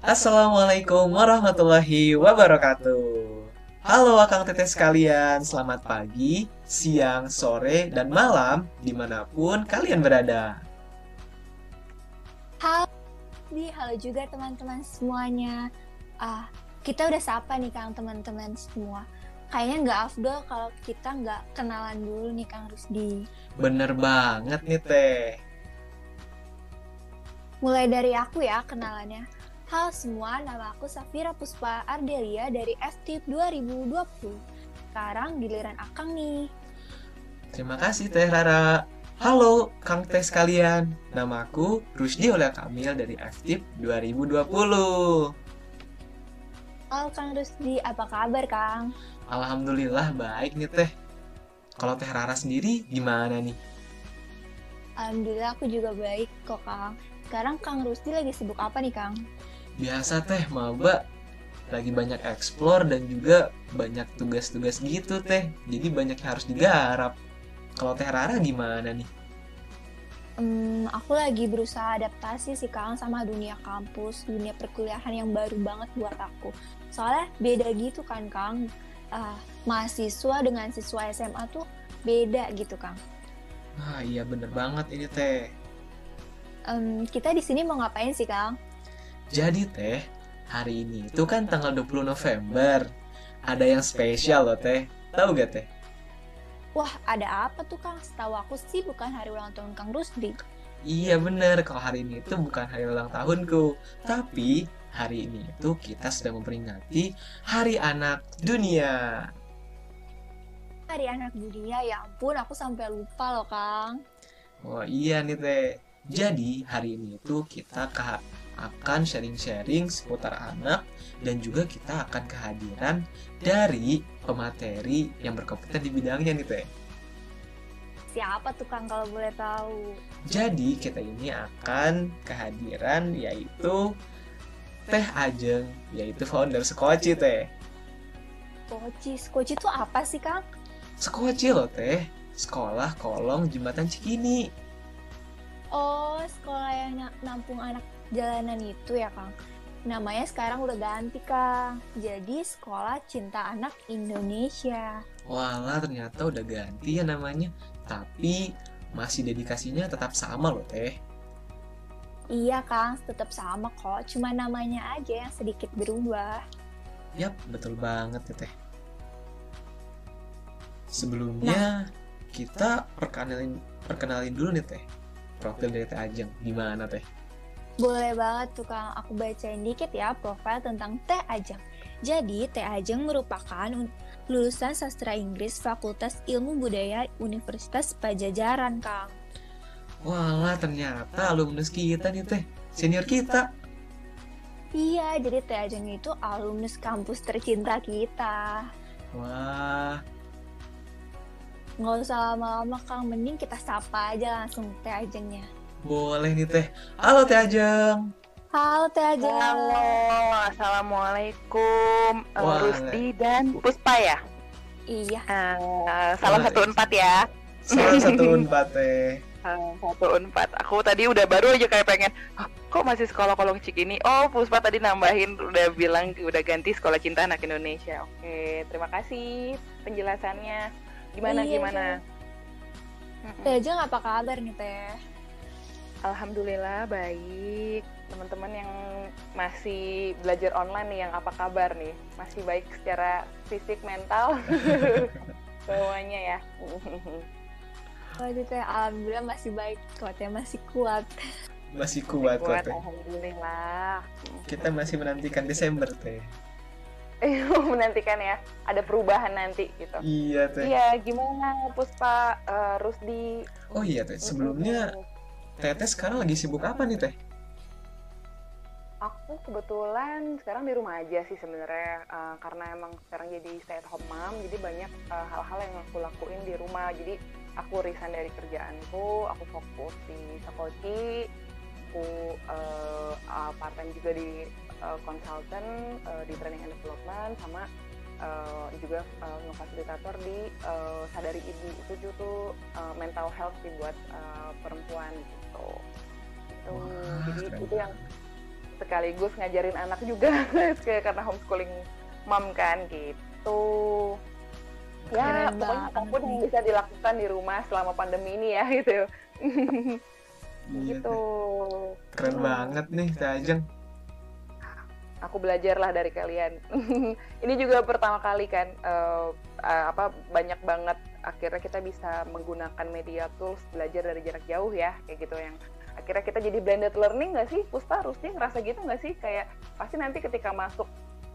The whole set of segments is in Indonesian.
Assalamualaikum warahmatullahi wabarakatuh. Halo Akang Teteh sekalian, selamat pagi, siang, sore, dan malam di mana pun kalian berada. Halo, di halo juga teman-teman semuanya. Ah, kita udah sapa nih Kang teman-teman semua. Kayaknya nggak afdol kalau kita nggak kenalan dulu nih Kang Rusdi. Bener banget nih Teh. Mulai dari aku ya kenalannya. Halo semua, nama aku Safira Puspa Ardelia dari FTIP 2020. Sekarang giliran Akang nih. Terima kasih Teh Rara. Halo Kang Teh sekalian, namaku Rusdi Olia Kamil dari FTIP 2020. Halo Kang Rusdi, apa kabar Kang? Alhamdulillah baik nih Teh. Kalau Teh Rara sendiri gimana nih? Alhamdulillah aku juga baik kok Kang. Sekarang Kang Rusdi lagi sibuk apa nih Kang? Biasa Teh, maba lagi banyak explore dan juga banyak tugas-tugas gitu Teh. Jadi banyak yang harus digarap. Kalau Teh Rara gimana nih? Hmm, aku lagi berusaha adaptasi sih Kang sama dunia kampus, dunia perkuliahan yang baru banget buat aku. Soalnya beda gitu kan Kang. Uh, mahasiswa dengan siswa SMA tuh beda gitu Kang. Ah iya bener banget ini Teh. Um, kita di sini mau ngapain sih Kang? Jadi Teh, hari ini itu kan tanggal 20 November. Ada yang spesial loh Teh. Tahu gak Teh? Wah, ada apa tuh Kang? Setahu aku sih bukan hari ulang tahun Kang Rusdi. Iya bener, kalau hari ini itu bukan hari ulang tahunku. Tapi hari ini itu kita sedang memperingati Hari Anak Dunia. Hari Anak Dunia, ya ampun aku sampai lupa loh Kang. Oh iya nih Teh. Jadi hari ini itu kita ke akan sharing-sharing seputar anak dan juga kita akan kehadiran dari pemateri yang berkompeten di bidangnya nih Teh. Siapa tuh Kang kalau boleh tahu? Jadi kita ini akan kehadiran yaitu Teh Ajeng, yaitu founder Sekoci Teh. Skoci, Skoci itu apa sih Kang? Sekoci loh Teh, sekolah kolong jembatan Cikini. Oh, sekolah yang nampung anak jalanan itu ya Kang. Namanya sekarang udah ganti Kang. Jadi Sekolah Cinta Anak Indonesia. Walah ternyata udah ganti ya namanya. Tapi masih dedikasinya tetap sama loh teh. Iya Kang, tetap sama kok. Cuma namanya aja yang sedikit berubah. Yap, betul banget ya teh. Sebelumnya nah. kita perkenalin perkenalin dulu nih teh profil dari Teh Ajeng. Gimana Teh? Boleh banget tuh Kang, aku bacain dikit ya profil tentang Teh Ajeng. Jadi, Teh Ajeng merupakan lulusan sastra Inggris Fakultas Ilmu Budaya Universitas Pajajaran, Kang. Walah, ternyata alumnus kita nih Teh, senior kita. Iya, jadi Teh Ajeng itu alumnus kampus tercinta kita. Wah, nggak usah lama-lama Kang, mending kita sapa aja langsung Teh Ajengnya. Boleh nih Teh. Halo Teh Ajeng. Halo Teh Ajeng. Halo, Assalamualaikum. Uh, Rusdi dan Puspa ya? Iya. Uh, salam satu empat ya. Salam satu empat Teh. Uh, satu empat. Aku tadi udah baru aja kayak pengen, oh, kok masih sekolah kolong cik ini? Oh, Puspa tadi nambahin udah bilang udah ganti sekolah cinta anak Indonesia. Oke, terima kasih penjelasannya. Gimana iya, gimana? Teh Ajeng apa kabar nih Teh? Alhamdulillah baik. Teman-teman yang masih belajar online nih yang apa kabar nih? Masih baik secara fisik, mental? Semuanya ya. Waduh Teh, Alhamdulillah masih baik Teh, masih kuat. Masih kuat, masih kuat. Alhamdulillah. Kita masih menantikan Desember Teh. menantikan ya ada perubahan nanti gitu. Iya teh. Iya gimana Puspa uh, Rusdi? Oh iya teh sebelumnya Teteh sekarang lagi sibuk apa nih teh? Aku kebetulan sekarang di rumah aja sih sebenarnya uh, karena emang sekarang jadi stay at home mom jadi banyak uh, hal-hal uh, yang aku lakuin di rumah jadi aku resign dari kerjaanku aku fokus di Sakoci aku uh, uh, part time juga di uh, uh, di training and development sama uh, juga uh, ngefasilitator di uh, sadari ibu itu juga uh, mental health sih buat uh, perempuan gitu. Itu Wah, jadi keren. itu yang sekaligus ngajarin anak juga karena homeschooling mom kan gitu ya Keren pokoknya banget apa pun yang bisa dilakukan di rumah selama pandemi ini ya gitu Iya, gitu. Keren Hmm. banget nih Teh Ajeng. aku belajar lah dari kalian ini juga pertama kali kan eh, eh, apa banyak banget akhirnya kita bisa menggunakan media tools belajar dari jarak jauh ya kayak gitu yang akhirnya kita jadi blended learning nggak sih Puspa? Rusdi ngerasa gitu nggak sih? Kayak pasti nanti ketika masuk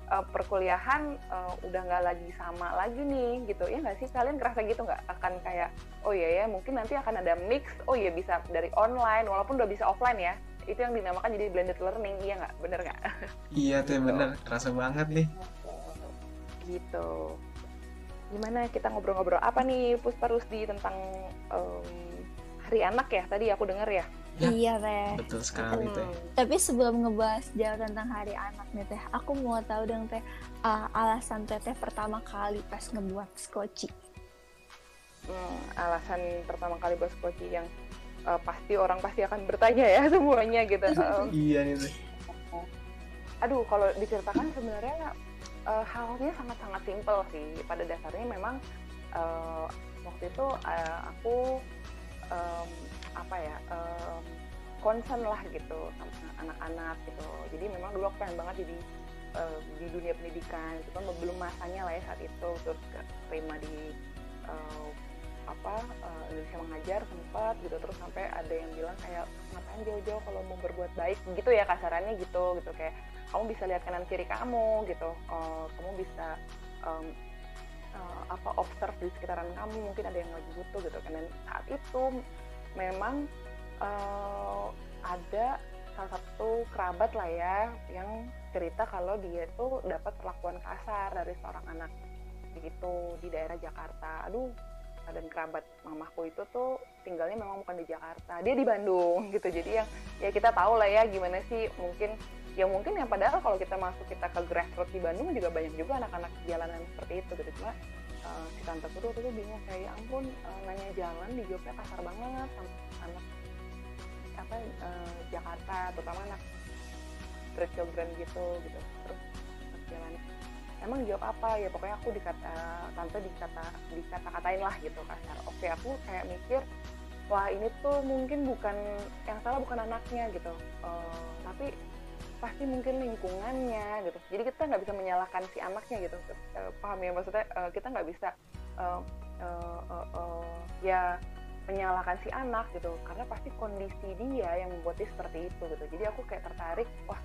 eh, perkuliahan eh, udah nggak lagi sama lagi nih gitu. Ya nggak sih? Kalian ngerasa gitu nggak? Akan kayak oh iya ya mungkin nanti akan ada mix oh iya bisa dari online walaupun udah bisa offline ya. Itu yang dinamakan jadi blended learning iya nggak? Bener nggak? Iya Teh bener, kerasa banget nih. gitu gimana kita ngobrol-ngobrol apa nih Puspa Rusdi tentang em, hari anak ya tadi aku dengar ya Ya. Iya teh. Betul sekali Teh. Hmm, Tapi sebelum ngebahas jauh tentang hari anak nih teh, aku mau tahu dong teh uh, alasan teteh pertama kali pas ngebuat skoci. hmm, alasan pertama kali bos koci yang eh, pasti orang pasti akan bertanya ya semuanya gitu Iya nih Teh. aduh kalau diceritakan sebenarnya eh, halnya sangat-sangat simpel sih. Pada dasarnya memang eh, waktu itu eh, aku em, apa ya em, concern lah gitu sama anak-anak gitu. Jadi memang dulu aku pengen banget jadi eh, di dunia pendidikan. Kan belum masanya lah ya saat itu. Terus terima di eh, apa eh, Indonesia mengajar sempat gitu. Terus sampai ada yang bilang kayak ngapain jauh-jauh kalau mau berbuat baik? Gitu ya kasarannya gitu gitu. Kayak kamu bisa lihat kanan kiri kamu gitu. Eh, kamu bisa em, eh, apa observe di sekitaran kamu mungkin ada yang lagi butuh gitu kan. Dan saat itu memang eh, ada salah satu kerabat lah ya yang cerita kalau dia itu dapat perlakuan kasar dari seorang anak gitu di daerah Jakarta. Aduh dan kerabat mamaku itu tuh tinggalnya memang bukan di Jakarta dia di Bandung gitu. Jadi yang ya kita tahu lah ya gimana sih mungkin ya mungkin yang padahal kalau kita masuk kita ke grassroots di Bandung juga banyak juga anak-anak jalanan seperti itu gitu. Cuma eh, si tante tuh tuh bingung kayak ya ampun eh, nanya jalan di Jogja kasar banget sama anak apa eh, Jakarta terutama anak street children gitu gitu. Terus pas jalan emang jawab apa? Ya pokoknya aku dikata tante dikata dikata-katain lah gitu kasar oke aku kayak mikir wah ini tuh mungkin bukan yang salah bukan anaknya gitu. Eh, tapi pasti mungkin lingkungannya gitu. Jadi kita nggak bisa menyalahkan si anaknya gitu. Eh, paham ya? Maksudnya eh, kita nggak bisa eh, eh, eh, eh, ya menyalahkan si anak gitu. Karena pasti kondisi dia yang membuat dia seperti itu gitu. Jadi aku kayak tertarik wah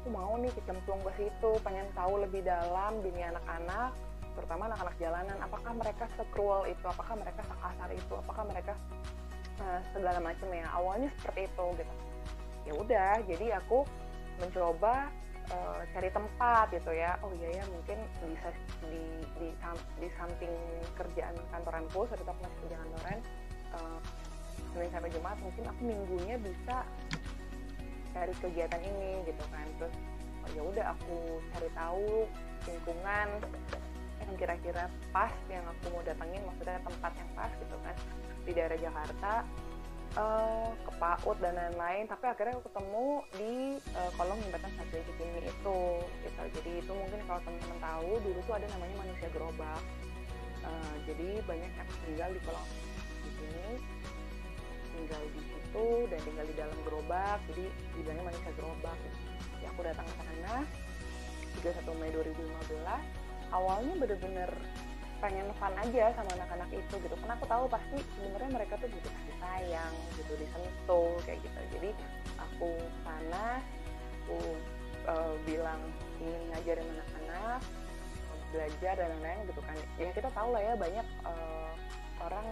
aku mau nih kecemplung ke situ pengen tahu lebih dalam dunia anak-anak terutama anak-anak jalanan. Apakah mereka sekruel itu? Apakah mereka sekasar itu? Apakah mereka eh, segala macam ya? Awalnya seperti itu gitu. Ya udah jadi aku mencoba eh, cari tempat gitu ya. Oh iya ya mungkin bisa di di, di samping kerjaan kantoranku saat itu aku masih kantoran eh, Senin sampai Jumat mungkin aku minggunya bisa cari kegiatan ini gitu kan. Terus oh, ya udah aku cari tahu lingkungan yang kira-kira pas yang aku mau datengin maksudnya tempat yang pas gitu kan di daerah Jakarta eh, ke PAUD dan lain-lain. Tapi akhirnya aku ketemu di eh, kolong jembatan satu di sini itu gitu. Jadi itu mungkin kalau teman-teman tahu dulu tuh ada namanya manusia gerobak. Eh, jadi banyak yang tinggal di kolong di sini tinggal di situ dan tinggal di dalam gerobak jadi dibilangnya manusia gerobak. Ya aku datang ke sana 31 Mei 2015 awalnya bener-bener pengen fun aja sama anak-anak itu gitu. Karena aku tahu pasti sebenarnya mereka tuh butuh kasih sayang gitu disentuh kayak gitu. Jadi aku sana aku eh, bilang ingin ngajarin anak-anak belajar dan lain-lain gitu kan. Ya kita tahu lah ya banyak eh, orang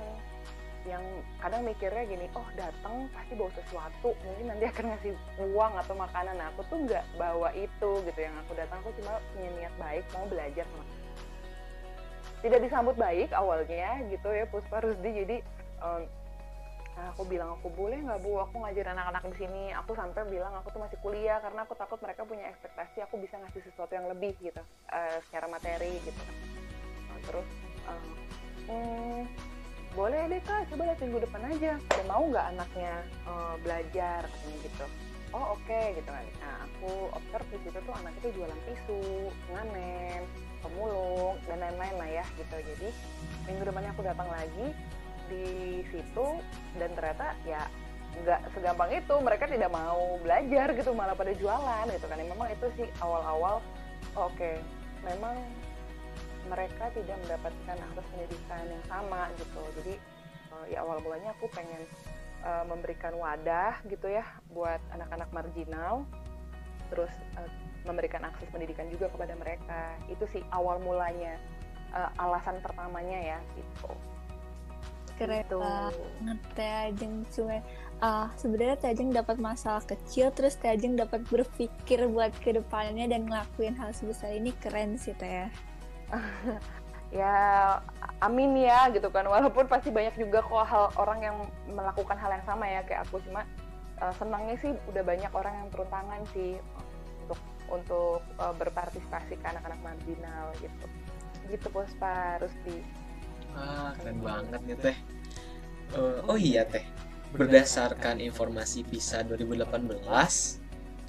yang kadang mikirnya gini oh datang pasti bawa sesuatu mungkin nanti akan ngasih uang atau makanan. Nah aku tuh nggak bawa itu gitu yang aku datang aku cuma punya niat baik mau belajar sama tidak disambut baik awalnya gitu ya Puspa Rusdi. Jadi em, aku bilang aku boleh nggak bu? Aku ngajar anak-anak di sini. Aku sampai bilang aku tuh masih kuliah karena aku takut mereka punya ekspektasi aku bisa ngasih sesuatu yang lebih gitu eh, secara materi gitu. Nah, terus eh, hmm, boleh deh kak. Coba lihat minggu depan aja. Dan mau nggak anaknya eh, belajar katanya gitu. Oh oke okay, gitu kan. Nah aku observe di situ tuh anak itu jualan tisu ngamen pemulung dan lain-lain lah ya gitu. Jadi minggu depannya aku datang lagi di situ dan ternyata ya nggak segampang itu. Mereka tidak mau belajar gitu malah pada jualan gitu kan. Memang itu sih awal-awal oke okay, memang mereka tidak mendapatkan akses pendidikan yang sama gitu. Jadi uh, ya awal mulanya aku pengen uh, memberikan wadah gitu ya buat anak-anak marginal. Terus uh, memberikan akses pendidikan juga kepada mereka. Itu sih awal mulanya uh, alasan pertamanya ya gitu. Keren gitu. banget Tajeng cuma uh, sebenarnya Tajeng dapat masalah kecil terus Tajeng dapat berpikir buat ke depannya dan ngelakuin hal sebesar ini. Keren sih Teh ya amin ya gitu kan. Walaupun pasti banyak juga kok hal orang yang melakukan hal yang sama ya kayak aku. Cuma uh, senangnya sih udah banyak orang yang turun tangan sih untuk untuk uh, berpartisipasi ke anak-anak marginal gitu. Gitu Puspa Rusti ah keren banget nih teh. Uh, oh iya teh. Berdasarkan informasi PISA 2018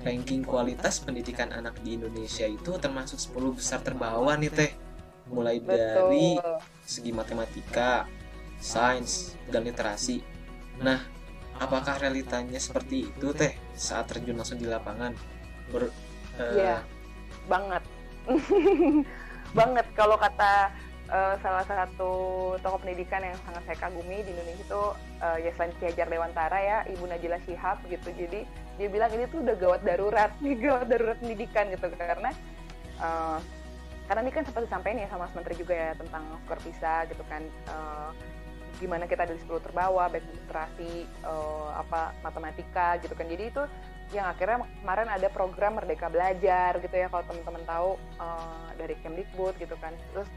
ranking kualitas pendidikan anak di Indonesia itu termasuk 10 besar terbawah nih teh mulai Betul. dari segi matematika, sains, dan literasi. Nah, apakah realitanya seperti itu teh saat terjun langsung di lapangan? Ber, uh... Iya, banget, banget. Kalau kata uh, salah satu tokoh pendidikan yang sangat saya kagumi di Indonesia itu uh, ya selain Ki Hajar Dewantara ya Ibu Najila Shihab gitu jadi dia bilang ini tuh udah gawat darurat nih gawat darurat pendidikan gitu karena uh, karena ini kan sempat disampaikan ya sama Mas Menteri juga ya tentang skor PISA gitu kan uh, gimana kita ada di 10 terbawah baik literasi uh, apa matematika gitu kan. Jadi itu yang akhirnya kemarin ada program Merdeka Belajar gitu ya kalau teman-teman tahu uh, dari Kemdikbud gitu kan. Terus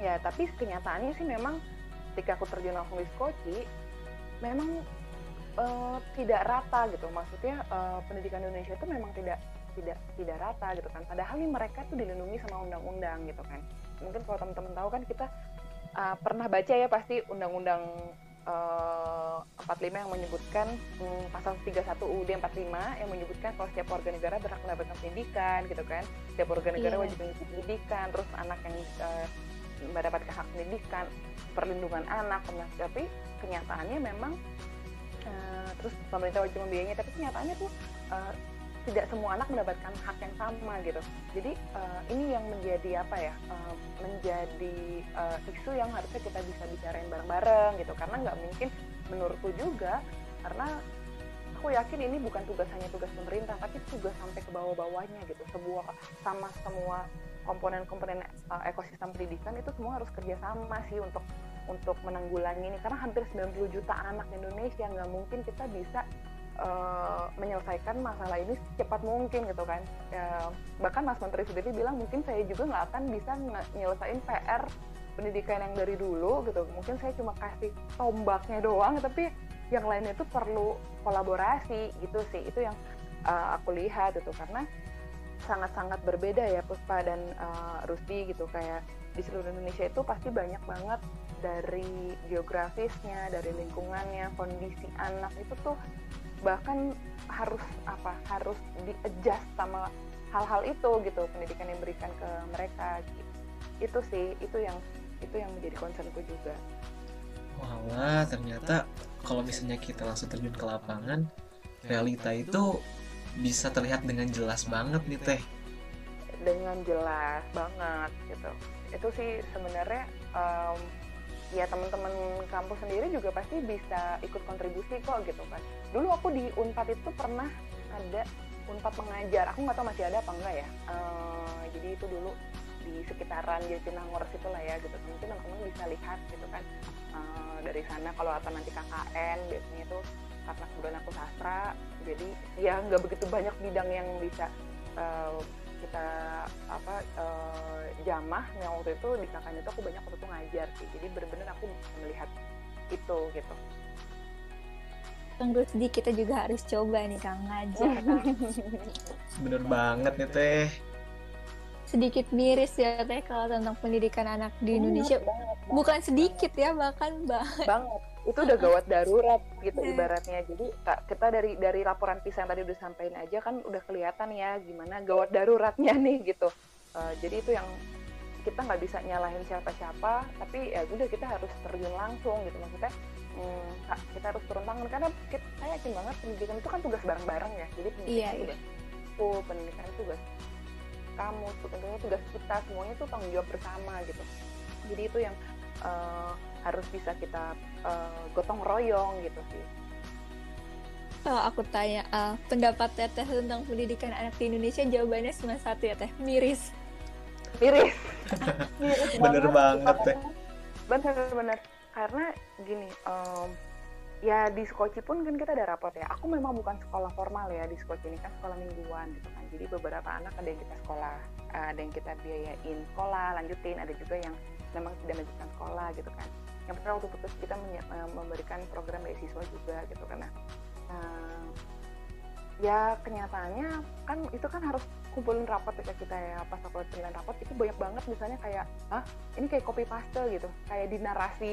ya tapi kenyataannya sih memang ketika aku terjun langsung di Skoci memang uh, tidak rata gitu. Maksudnya uh, pendidikan Indonesia itu memang tidak tidak tidak rata gitu kan. Padahal nih mereka tuh dilindungi sama undang-undang gitu kan. Mungkin kalau teman-teman tahu kan kita uh, pernah baca ya pasti undang-undang uh, 45 yang menyebutkan um, pasal 31 UUD 45 yang menyebutkan kalau setiap warga negara berhak mendapatkan pendidikan gitu kan. Setiap warga negara yeah. wajib mengikuti pendidikan terus anak yang uh, mendapatkan hak pendidikan perlindungan anak tapi kenyataannya memang uh, terus pemerintah wajib membiayainya tapi kenyataannya tuh uh, tidak semua anak mendapatkan hak yang sama gitu. Jadi uh, ini yang menjadi apa ya? Uh, menjadi uh, isu yang harusnya kita bisa bicarain bareng-bareng gitu. Karena nggak mungkin menurutku juga karena aku yakin ini bukan tugas hanya tugas pemerintah tapi tugas sampai ke bawah-bawahnya gitu. Sebuah sama semua komponen-komponen uh, ekosistem pendidikan itu semua harus kerjasama sih untuk untuk menanggulangi ini karena hampir 90 juta anak Indonesia nggak mungkin kita bisa uh, menyelesaikan masalah ini secepat mungkin gitu kan. Ya, bahkan Mas Menteri sendiri bilang mungkin saya juga nggak akan bisa nyelesain PR pendidikan yang dari dulu gitu. Mungkin saya cuma kasih tombaknya doang tapi yang lainnya itu perlu kolaborasi gitu sih. Itu yang uh, aku lihat itu karena sangat-sangat berbeda ya Puspa dan uh, Rusdi gitu. Kayak di seluruh Indonesia itu pasti banyak banget dari geografisnya, dari lingkungannya, kondisi anak. Itu tuh bahkan harus apa harus di adjust sama hal-hal itu gitu pendidikan yang diberikan ke mereka gitu. itu sih itu yang itu yang menjadi concernku juga. Wah ternyata kalau misalnya kita langsung terjun ke lapangan realita itu bisa terlihat dengan jelas banget nih teh. Dengan jelas banget gitu. Itu sih sebenarnya um, ya teman-teman kampus sendiri juga pasti bisa ikut kontribusi kok gitu kan. Dulu aku di unpad itu pernah ada unpad mengajar. Aku nggak tahu masih ada apa enggak ya. Uh, jadi itu dulu di sekitaran Jatinangor situ lah ya gitu. Mungkin teman-teman bisa lihat gitu kan. Uh, dari sana kalau atau nanti KKN biasanya itu karena kebetulan aku sastra jadi ya nggak begitu banyak bidang yang bisa uh, kita apa uh, jamah yang waktu itu di kakak itu aku banyak waktu itu ngajar sih. Jadi bener-bener aku melihat itu gitu. Kang Rusdi kita juga harus coba nih Kang ngajar. Bener banget nih teh. Sedikit miris ya teh kalau tentang pendidikan anak di Indonesia. banget, banget, bukan banget, sedikit ya bahkan banget banget itu udah gawat darurat gitu Iya. ibaratnya. Jadi Kak, kita dari dari laporan PISA yang tadi udah sampaikan aja kan udah kelihatan ya gimana gawat daruratnya nih gitu. Eh, jadi itu yang kita nggak bisa nyalahin siapa-siapa tapi ya udah kita harus terjun langsung gitu. Maksudnya hmm, Kak, kita harus turun tangan. Karena kita, saya yakin banget pendidikan itu kan tugas bareng-bareng ya. Jadi pendidikan Iya, itu iya. tugas aku pendidikan itu tugas kamu tentunya tugas kita semuanya itu tanggung jawab bersama gitu. Jadi itu yang eh, harus bisa kita eh, gotong royong gitu sih. Kalau aku tanya eh, pendapat teteh tentang pendidikan anak di Indonesia jawabannya cuma satu ya teh. Miris. Miris. Miris Bener banget, Teh. bener-bener karena gini em, ya di Skoci pun kan kita ada rapot ya. Aku memang bukan sekolah formal ya di Skoci ini kan sekolah mingguan gitu kan. Jadi beberapa anak ada yang kita sekolah eh, ada yang kita biayain sekolah lanjutin. Ada juga yang memang tidak melanjutkan sekolah gitu kan yang pertama waktu putus kita eh, memberikan program beasiswa juga gitu karena eh, ya kenyataannya kan itu kan harus kumpulin rapot ketika kita ya pas aku kumpulin rapot itu banyak banget misalnya kayak ah ini kayak copy paste gitu. Kayak di narasi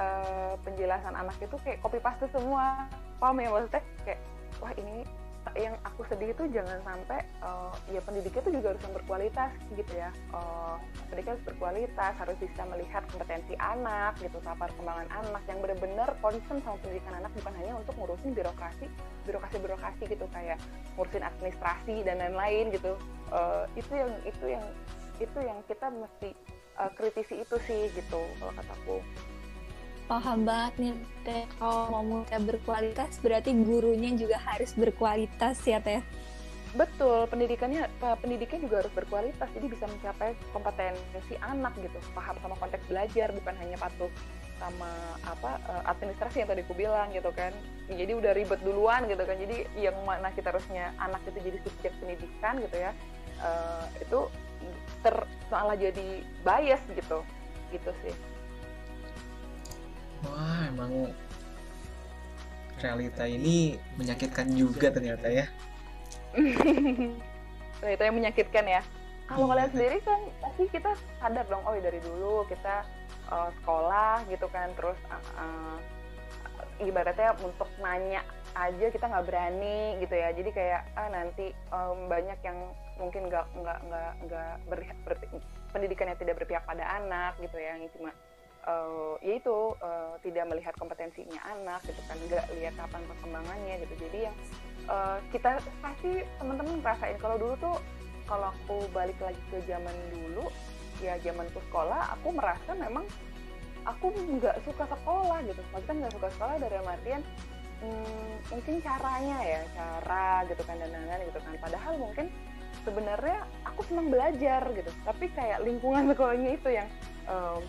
eh, penjelasan anak itu kayak copy paste semua. Paham ya maksudnya? Kayak wah ini yang aku sedih itu jangan sampai eh, ya pendidikan itu juga harus berkualitas gitu ya. Eh, pendidikan harus berkualitas harus bisa melihat kompetensi anak gitu apa perkembangan anak yang benar-benar concern sama pendidikan anak bukan hanya untuk ngurusin birokrasi birokrasi birokrasi gitu kayak ngurusin administrasi dan lain-lain gitu. Eh, itu yang itu yang itu yang kita mesti eh, kritisi itu sih gitu kalau kataku paham banget nih teh. Kalau mau murid berkualitas berarti gurunya juga harus berkualitas ya teh? Betul pendidikannya eh, pendidikan juga harus berkualitas. Jadi bisa mencapai kompetensi anak gitu. Paham sama konteks belajar bukan hanya patuh sama apa eh, administrasi yang tadi aku bilang gitu kan. Jadi udah ribet duluan gitu kan. Jadi yang mana kita harusnya anak itu jadi subjek pendidikan gitu ya eh, itu ter malah jadi bias gitu. Gitu sih Wah, emang realita ini menyakitkan juga ternyata ya. Itu yang menyakitkan ya. Kalau Iya. kalian sendiri kan pasti kita sadar dong, oh dari dulu kita uh, sekolah gitu kan, terus uh, uh, ibaratnya untuk nanya aja kita nggak berani gitu ya. Jadi kayak ah nanti um, banyak yang mungkin nggak nggak nggak nggak berpi- pendidikan yang tidak berpihak pada anak gitu ya, yang cuma uh, ya itu uh, tidak melihat kompetensinya anak gitu kan, nggak lihat kapan perkembangannya gitu. Jadi yang uh, kita pasti teman-teman ngerasain kalau dulu tuh kalau aku balik lagi ke zaman dulu ya zamanku sekolah aku merasa memang aku nggak suka sekolah gitu. Maksudnya nggak suka sekolah dari artian hmm, mungkin caranya ya cara gitu kan dan lain-lain gitu kan. Padahal mungkin sebenarnya aku senang belajar gitu. Tapi kayak lingkungan sekolahnya itu yang em,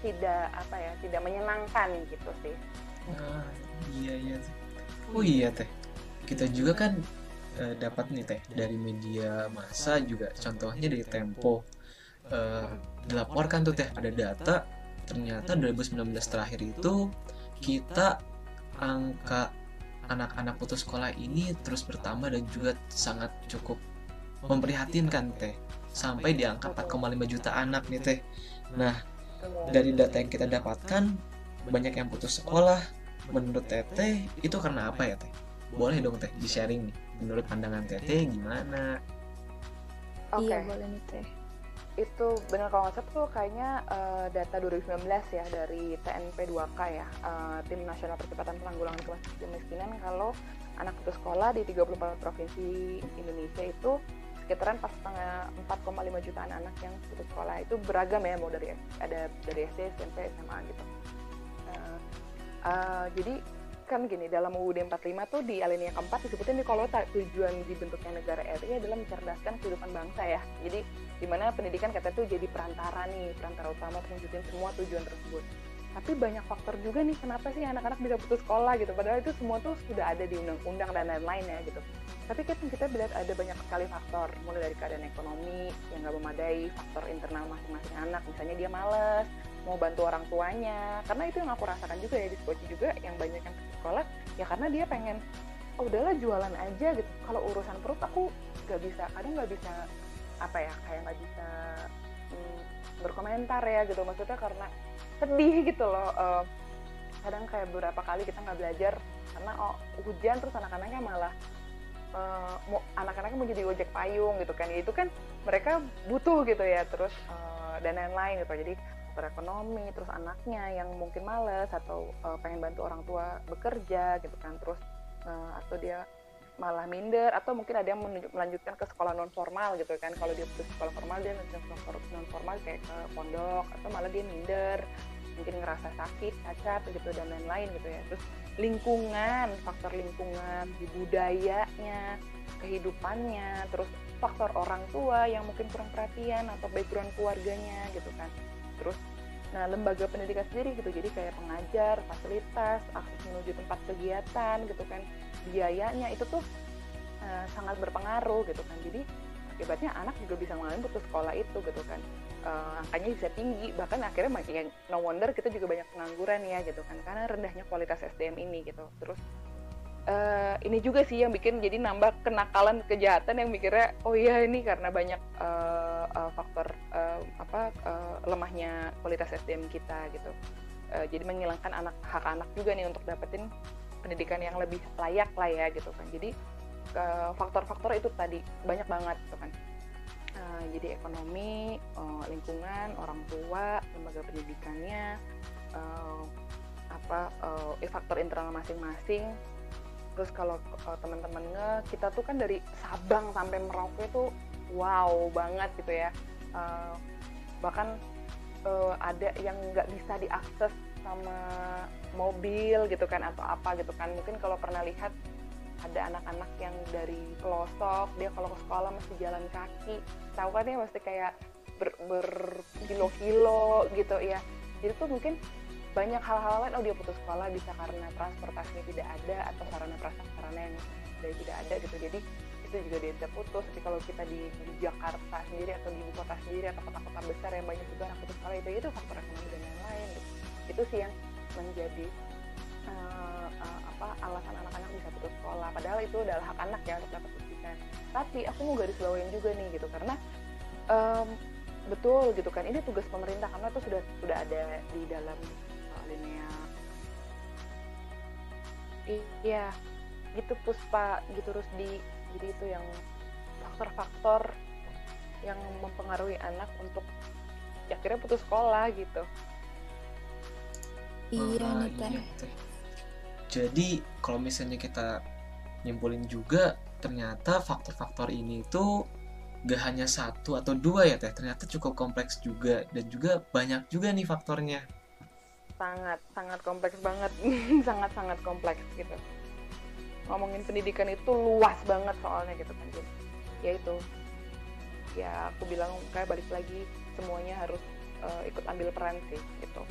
tidak apa ya tidak menyenangkan gitu sih Ah, iya iya. Teh. Oh iya teh. Kita juga kan eh, dapat nih teh dari media massa juga contohnya dari Tempo. Eh, dilaporkan tuh teh ada data ternyata 2019 terakhir itu kita angka anak-anak putus sekolah ini terus bertambah dan juga sangat cukup memprihatinkan teh sampai di angka 4,5 juta anak nih teh. Nah, dari data yang kita dapatkan banyak yang putus sekolah. Menurut Teteh itu karena apa ya Teh? Boleh dong Teh di sharing nih. Menurut pandangan Teteh gimana? oke. Iya boleh nih teh itu benar kalau nggak salah tuh kayaknya eh, data 2019 ya dari TNP 2K ya eh, tim nasional percepatan penanggulangan kemiskinan. Kalau anak putus sekolah di 34 provinsi Indonesia itu sekitaran pas setengah 4,5 jutaan anak yang putus sekolah. Itu beragam ya mau dari ada dari SD SMP SMA gitu. Eh, eh, jadi kan gini dalam UUD 45 tuh di alinea keempat disebutin nih kalau tujuan dibentuknya negara RI adalah mencerdaskan kehidupan bangsa ya. Jadi di mana pendidikan kata tuh jadi perantara nih perantara utama untuk semua tujuan tersebut tapi banyak faktor juga nih kenapa sih anak-anak bisa putus sekolah gitu. Padahal itu semua tuh sudah ada di undang-undang dan lain-lain ya gitu. Tapi kita kita lihat ada banyak sekali faktor. Mulai dari keadaan ekonomi yang nggak memadai faktor internal masing-masing anak. Misalnya dia males mau bantu orang tuanya. Karena itu yang aku rasakan juga ya di Skoci juga yang banyak yang putus sekolah ya karena dia pengen oh udahlah jualan aja gitu. Kalau urusan perut aku nggak bisa kadang nggak bisa apa ya kayak nggak bisa hmm, berkomentar ya gitu. Maksudnya karena sedih gitu loh uh, kadang kayak beberapa kali kita nggak belajar karena oh hujan terus anak-anaknya malah uh, anak-anaknya mau jadi ojek payung gitu kan. Ya itu kan mereka butuh gitu ya terus uh, dan lain-lain gitu. Jadi ekonomi terus anaknya yang mungkin males atau uh, pengen bantu orang tua bekerja gitu kan. Terus uh, atau dia malah minder atau mungkin ada yang melanjutkan ke sekolah non formal gitu kan. Kalau dia putus sekolah formal dia non formal kayak ke pondok atau malah dia minder mungkin ngerasa sakit cacat gitu dan lain-lain gitu ya. Terus lingkungan faktor lingkungan budayanya kehidupannya terus faktor orang tua yang mungkin kurang perhatian atau background keluarganya gitu kan. Terus nah lembaga pendidikan sendiri gitu. Jadi kayak pengajar fasilitas akses menuju tempat kegiatan gitu kan biayanya itu tuh uh, sangat berpengaruh gitu kan. Jadi akibatnya anak juga bisa mengalami putus sekolah itu gitu kan. Uh, angkanya bisa tinggi bahkan akhirnya makin no wonder kita juga banyak pengangguran ya gitu kan karena rendahnya kualitas SDM ini gitu. Terus uh, ini juga sih yang bikin jadi nambah kenakalan kejahatan yang mikirnya oh iya ini karena banyak uh, uh, faktor uh, apa uh, lemahnya kualitas SDM kita gitu. Jadi menghilangkan anak hak anak juga nih untuk dapetin pendidikan yang lebih layak lah ya gitu kan. Jadi faktor-faktor itu tadi banyak banget gitu kan. Uh, jadi ekonomi uh, lingkungan orang tua lembaga pendidikannya uh, apa uh, faktor internal masing-masing. Terus kalau teman-teman nge kita tuh kan dari Sabang sampai Merauke tuh wow banget gitu ya. Bahkan ada yang nggak bisa diakses sama mobil gitu kan atau apa gitu kan. Mungkin kalau pernah lihat ada anak-anak yang dari pelosok dia kalau ke sekolah mesti jalan kaki. Tahu kan ya mesti kayak ber, berkilo-kilo gitu ya jadi tuh mungkin banyak hal-hal lain oh dia putus sekolah bisa karena transportasinya tidak ada atau sarana prasarana yang dari tidak ada gitu. Jadi itu juga dia putus. Tapi kalau kita di, di Jakarta sendiri atau di ibu kota sendiri atau kota-kota besar yang banyak juga anak putus sekolah itu itu faktor ekonomi dan lain-lain gitu. itu sih yang menjadi uh, uh, apa alasan anak-anak bisa putus sekolah. Padahal itu adalah hak anak ya untuk dapat pendidikan. Tapi aku mau garis bawain juga nih gitu karena um, betul gitu kan ini tugas pemerintah karena itu sudah sudah ada di dalam uh, iya gitu puspa gitu terus di jadi itu yang faktor-faktor yang mempengaruhi anak untuk ya akhirnya putus sekolah gitu iya nih teh jadi kalau misalnya kita nyimpulin juga ternyata faktor-faktor ini itu gak hanya satu atau dua ya teh. Ternyata cukup kompleks juga dan juga banyak juga nih faktornya. Sangat sangat kompleks banget. Sangat sangat kompleks gitu. Ngomongin pendidikan itu luas banget soalnya gitu kan ya itu. Ya aku bilang kayak balik lagi semuanya harus uh, ikut ambil peran sih gitu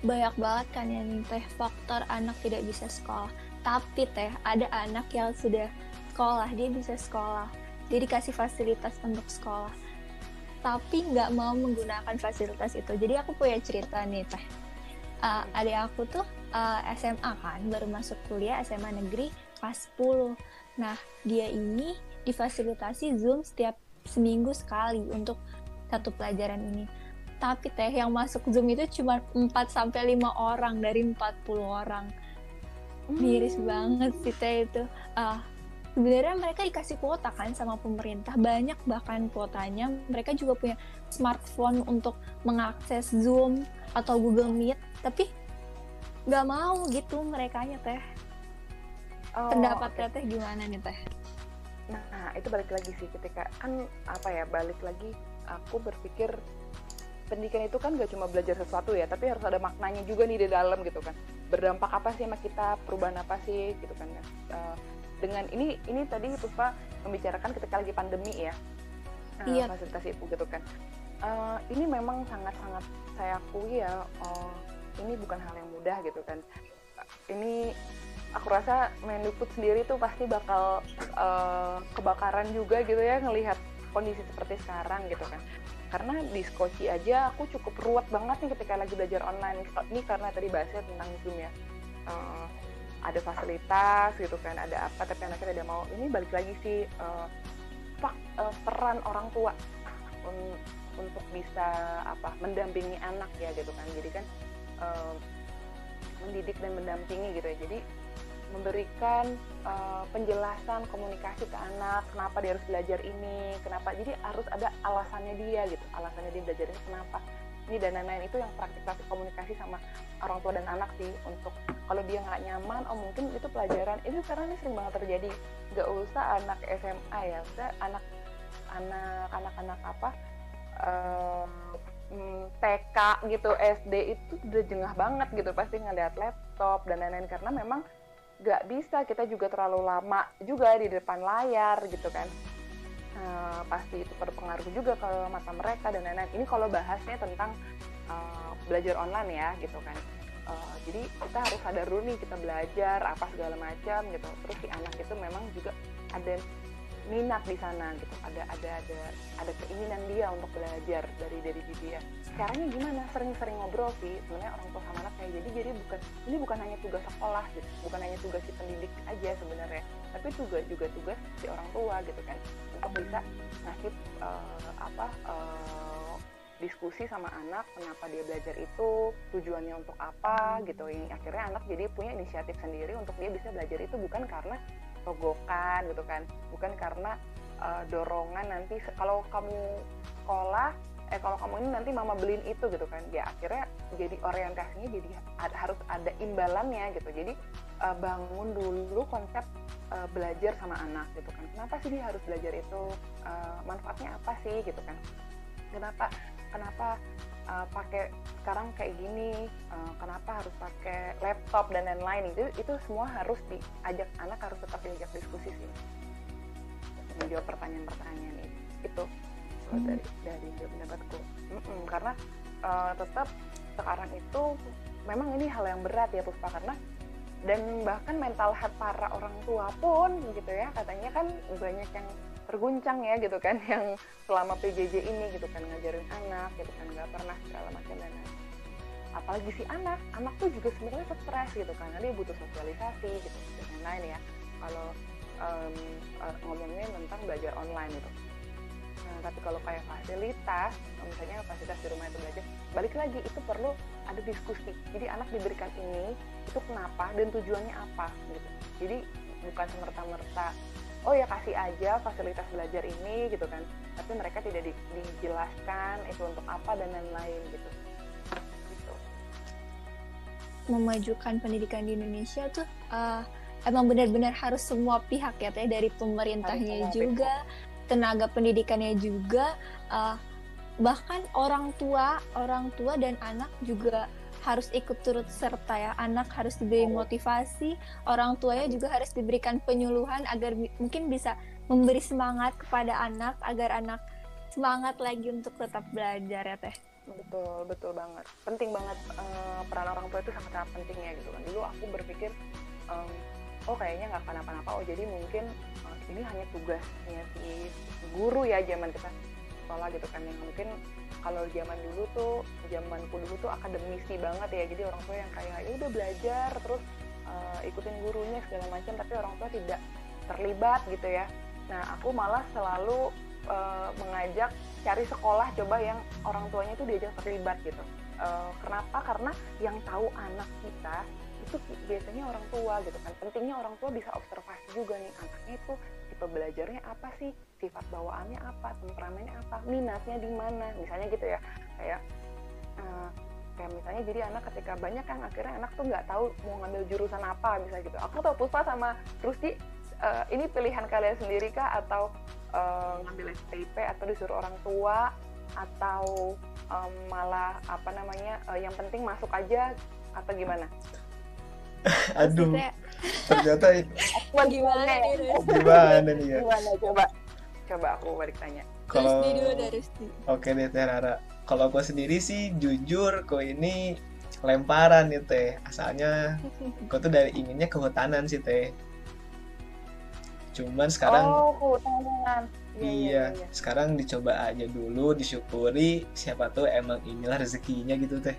banyak banget kan yang teh faktor anak tidak bisa sekolah. Tapi teh ada anak yang sudah sekolah dia bisa sekolah. Dia dikasih fasilitas untuk sekolah. Tapi nggak mau menggunakan fasilitas itu. Jadi aku punya cerita nih teh. Uh, adik aku tuh uh, eh, SMA kan baru masuk kuliah SMA negeri kelas 10 nah dia ini difasilitasi Zoom setiap seminggu sekali untuk satu pelajaran ini tapi teh yang masuk Zoom itu cuma 4 sampai 5 orang dari 40 orang. Miris hmm. banget sih teh itu. Uh, sebenarnya mereka dikasih kuota kan sama pemerintah banyak bahkan kuotanya. Mereka juga punya smartphone untuk mengakses Zoom atau Google Meet, tapi nggak mau gitu mereka nya teh. Oh, Pendapatnya okay. teh gimana nih teh? Nah itu balik lagi sih ketika kan apa ya balik lagi aku berpikir pendidikan itu kan gak cuma belajar sesuatu ya tapi harus ada maknanya juga nih di dalam gitu kan. Berdampak apa sih sama kita? Perubahan apa sih? Gitu kan. Uh, dengan ini ini tadi Puspa membicarakan ketika lagi pandemi ya. Uh, iya. fasilitas itu gitu kan. Uh, ini memang sangat sangat saya akui ya uh, ini bukan hal yang mudah gitu kan. Ini aku rasa Mendikbud sendiri tuh pasti bakal uh, kebakaran juga gitu ya ngelihat kondisi seperti sekarang gitu kan karena di Skoci aja aku cukup ruwet banget nih ketika lagi belajar online. Ini karena tadi bahasnya tentang zoom ya. Uh, ada fasilitas gitu kan ada apa tapi anaknya tidak mau. Ini balik lagi sih uh, uh, peran orang tua um, untuk bisa apa mendampingi anak ya gitu kan. Jadi kan uh, mendidik dan mendampingi gitu ya. Jadi memberikan uh, penjelasan komunikasi ke anak kenapa dia harus belajar ini kenapa. Jadi harus ada alasannya dia gitu alasannya dia belajar ini kenapa. Ini dan lain-lain itu yang praktik-praktik komunikasi sama orang tua dan anak sih untuk kalau dia nggak nyaman oh mungkin itu pelajaran. Itu sekarang ini sering banget terjadi nggak usah anak SMA ya usah anak anak anak-anak apa uh, Hmm, TK gitu SD itu udah jengah banget gitu pasti ngeliat laptop dan lain-lain. Karena memang nggak bisa kita juga terlalu lama juga di depan layar gitu kan. Uh, pasti itu berpengaruh juga ke mata mereka dan lain-lain. Ini kalau bahasnya tentang uh, belajar online ya gitu kan. Uh, jadi kita harus sadar dulu nih kita belajar apa segala macam gitu. Terus si anak itu memang juga ada minat di sana gitu. Ada ada ada ada keinginan dia untuk belajar dari dari dia caranya gimana? Sering-sering ngobrol sih sebenarnya orang tua sama anak kayak jadi jadi bukan ini bukan hanya tugas sekolah gitu. Bukan hanya tugas si pendidik aja sebenarnya. Tapi juga juga tugas si orang tua gitu kan. Untuk bisa ngasih uh, apa uh, diskusi sama anak kenapa dia belajar itu tujuannya untuk apa gitu. Ini akhirnya anak jadi punya inisiatif sendiri untuk dia bisa belajar itu bukan karena togokan gitu kan. Bukan karena uh, dorongan nanti kalau kamu sekolah eh kalau kamu ini nanti mama beliin itu gitu kan ya akhirnya jadi orientasinya jadi ada, harus ada imbalannya gitu. Jadi uh, bangun dulu konsep uh, belajar sama anak gitu kan. Kenapa sih dia harus belajar itu? Uh, manfaatnya apa sih gitu kan? Kenapa kenapa uh, pakai sekarang kayak gini uh, kenapa harus pakai laptop dan lain-lain. Itu itu semua harus diajak anak harus tetap diajak diskusi sih. Menjawab pertanyaan-pertanyaan itu hmm. dari dari pendapatku. Mm -mm, karena uh, tetap sekarang itu memang ini hal yang berat ya Puspa karena dan bahkan mental health para orang tua pun gitu ya katanya kan banyak yang terguncang ya gitu kan yang selama PJJ ini gitu kan ngajarin anak gitu kan nggak pernah segala macam dan apalagi si anak anak tuh juga sebenarnya stres gitu kan dia butuh sosialisasi gitu dan lain ya. Kalau um, ngomongnya tentang belajar online gitu nah, tapi kalau kayak fasilitas misalnya fasilitas di rumah itu belajar balik lagi itu perlu ada diskusi. Jadi anak diberikan ini itu kenapa dan tujuannya apa gitu. Jadi bukan semerta-merta oh ya kasih aja fasilitas belajar ini gitu kan. Tapi mereka tidak di, dijelaskan itu untuk apa dan lain-lain gitu. Gitu. Memajukan pendidikan di Indonesia tuh uh, emang benar-benar harus semua pihak ya teh. Dari pemerintahnya juga pihak. tenaga pendidikannya juga uh, bahkan orang tua orang tua dan anak juga harus ikut turut serta ya. Anak harus diberi motivasi orang tuanya juga harus diberikan penyuluhan agar mungkin bisa memberi semangat kepada anak agar anak semangat lagi untuk tetap belajar ya teh. Betul betul banget. Penting banget uh, peran orang tua itu sangat sangat penting ya gitu kan. Dulu aku berpikir um, oh kayaknya nggak kenapa-napa. Oh jadi mungkin uh, ini hanya tugasnya si guru ya zaman kita sekolah gitu kan yang mungkin kalau zaman dulu tuh zamanku dulu tuh akademisi banget ya. Jadi orang tua yang kayak ya udah belajar terus uh, ikutin gurunya segala macam tapi orang tua tidak terlibat gitu ya. Nah aku malah selalu uh, mengajak cari sekolah coba yang orang tuanya itu diajak terlibat gitu. Uh, kenapa? Karena yang tahu anak kita itu biasanya orang tua gitu kan. Pentingnya orang tua bisa observasi juga nih anaknya itu tipe belajarnya apa sih sifat bawaannya apa temperamennya apa minatnya di mana misalnya gitu ya. Kayak uh, kayak misalnya jadi anak ketika banyak kan akhirnya anak tuh nggak tahu mau ngambil jurusan apa misalnya gitu. Aku tahu Puspa sama Rusti uh, ini pilihan kalian sendiri kah? Atau uh, ngambil SPP atau disuruh orang tua? Atau um, malah apa namanya uh, yang penting masuk aja? Atau gimana? Aduh ternyata gimana nih? gimana nih ya? Gimana coba coba aku balik tanya kalau oke okay deh Teh Rara kalau aku sendiri sih jujur kok ini lemparan nih Teh asalnya aku tuh dari inginnya kehutanan sih Teh cuman sekarang oh kehutanan iya, iya, iya, iya, sekarang dicoba aja dulu, disyukuri. Siapa tuh emang inilah rezekinya gitu teh.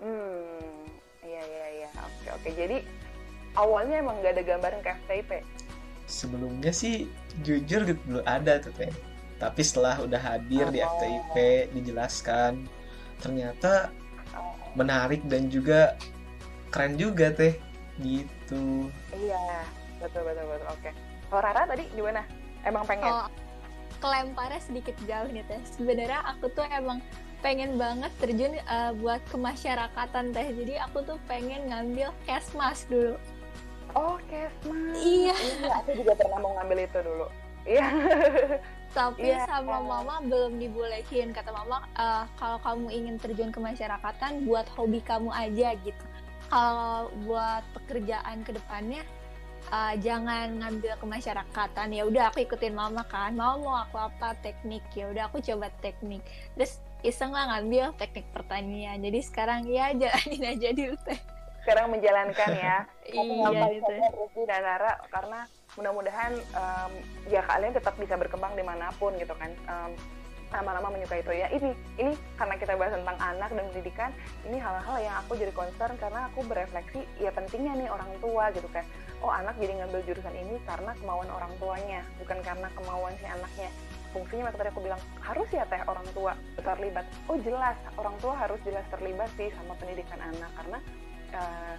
Hmm, iya iya iya. Oke oke. Jadi awalnya emang gak ada gambaran ke FTIP sebelumnya sih jujur gitu belum ada tuh teh tapi setelah udah hadir di Oh. FTIP dijelaskan ternyata menarik dan juga keren juga teh gitu Iya, betul betul betul. Oke. Kalau Rara tadi gimana? Emang pengen? Oh, kelemparnya sedikit jauh nih teh. Sebenarnya aku tuh emang pengen banget terjun eh, buat kemasyarakatan teh. Jadi aku tuh pengen ngambil kesmas dulu. Oh, kesmas. Iya. Iya, aku juga pernah mau ngambil itu dulu. Iya. Tapi Iya. sama mama belum dibolehin. Kata mama eh, kalau kamu ingin terjun ke masyarakatan buat hobi kamu aja gitu. Kalau buat pekerjaan ke depannya eh, jangan ngambil kemasyarakatan. Ya udah aku ikutin mama kan. Mama mau aku apa teknik ya udah aku coba teknik. Terus iseng lah ngambil teknik pertanian. Jadi sekarang ya jalanin aja dulu teh. Sekarang menjalankan ya. Iya ngambil itu. saja Rufi dan Rara karena mudah-mudahan em, ya kalian tetap bisa berkembang di mana pun gitu kan. Em, lama-lama menyukai itu ya ini ini karena kita bahas tentang anak dan pendidikan ini hal-hal yang aku jadi concern karena aku berefleksi ya pentingnya nih orang tua gitu kan oh anak jadi ngambil jurusan ini karena kemauan orang tuanya bukan karena kemauan si anaknya fungsinya makanya tadi aku bilang harus ya teh orang tua terlibat oh jelas orang tua harus jelas terlibat sih sama pendidikan anak karena eh,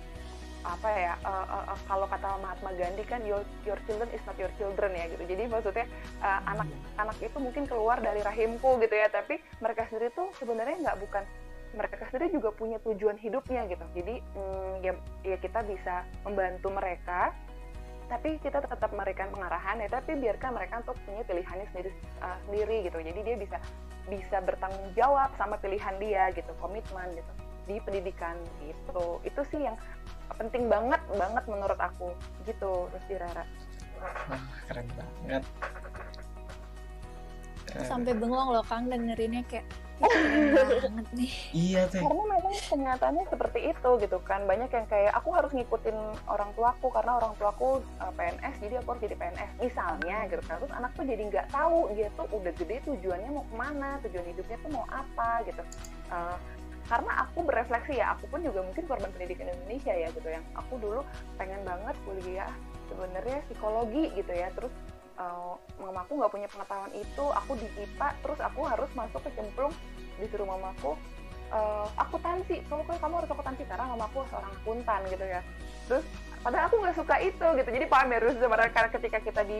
apa ya eh, eh, eh, kalau kata Mahatma Gandhi kan your your children is not your children ya gitu. Jadi maksudnya eh, anak anak itu mungkin keluar dari rahimku gitu ya tapi mereka sendiri tuh sebenarnya nggak bukan mereka sendiri juga punya tujuan hidupnya gitu. Jadi mm, ya, ya kita bisa membantu mereka tapi kita tetap memberikan pengarahan ya tapi biarkan mereka untuk punya pilihannya sendiri eh, sendiri gitu. Jadi dia bisa bisa bertanggung jawab sama pilihan dia gitu komitmen gitu di pendidikan gitu. Itu sih yang penting banget banget menurut aku. Gitu terus Rara. Wah keren banget. Eh, Sampai bengong loh Kang dengerinnya kayak "Ih, keren banget nih. iya teh. Karena memang kenyataannya seperti itu gitu kan. Banyak yang kayak aku harus ngikutin orang tuaku karena orang tuaku uh, PNS jadi aku harus jadi PNS misalnya gitu kan. Terus anak tuh jadi nggak tahu dia tuh udah gede tujuannya mau ke mana tujuan hidupnya tuh mau apa gitu. Uh, karena aku berefleksi ya aku pun juga mungkin korban pendidikan Indonesia ya gitu yang aku dulu pengen banget kuliah sebenarnya psikologi gitu ya. Terus uh, mamaku nggak punya pengetahuan itu aku di IPA terus aku harus masuk ke cemplung disuruh mamaku uh, akuntansi. Kamu kamu harus akuntansi karena mamaku seorang akuntan gitu ya. Terus padahal aku nggak suka itu gitu. Jadi paham ya Rus sebenarnya karena ketika kita di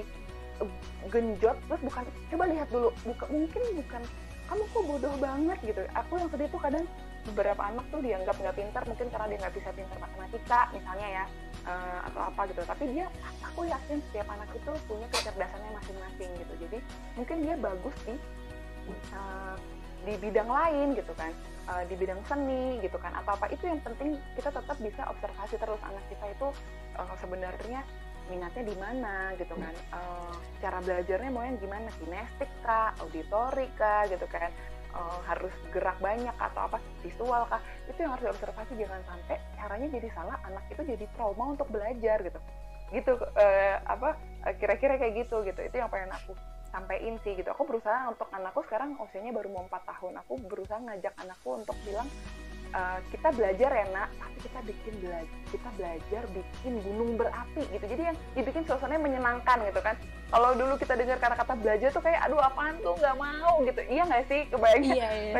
uh, genjot terus bukan coba lihat dulu buka, mungkin bukan kamu kok bodoh banget gitu. Aku yang sedih tuh kadang beberapa anak tuh dianggap nggak pintar mungkin karena dia nggak bisa pintar matematika misalnya ya eh, atau apa gitu. Tapi dia aku yakin setiap anak itu punya kecerdasannya masing-masing gitu. Jadi mungkin dia bagus di eh, di bidang lain gitu kan. Eh, di bidang seni gitu kan atau apa. Itu yang penting kita tetap bisa observasi terus anak kita itu eh, sebenarnya minatnya di mana gitu kan. Eh, cara belajarnya mau yang gimana? Kinestik kah? Auditori kah? Gitu kan Eh, harus gerak banyak atau apa visual kah? Itu yang harus diobservasi jangan sampai caranya jadi salah anak itu jadi trauma untuk belajar gitu. Gitu eh, apa eh, kira-kira kayak gitu gitu. Itu yang pengen aku sampein sih gitu. Aku berusaha untuk anakku sekarang usianya baru mau empat tahun. Aku berusaha ngajak anakku untuk bilang eh, kita belajar ya nak. Tapi kita bikin belajar kita belajar bikin gunung berapi gitu. Jadi yang dibikin suasananya menyenangkan gitu kan. Kalau dulu kita dengar kata-kata belajar tuh kayak aduh apaan tuh? Nggak mau gitu. Iya nggak sih? Kebayang Iya, iya.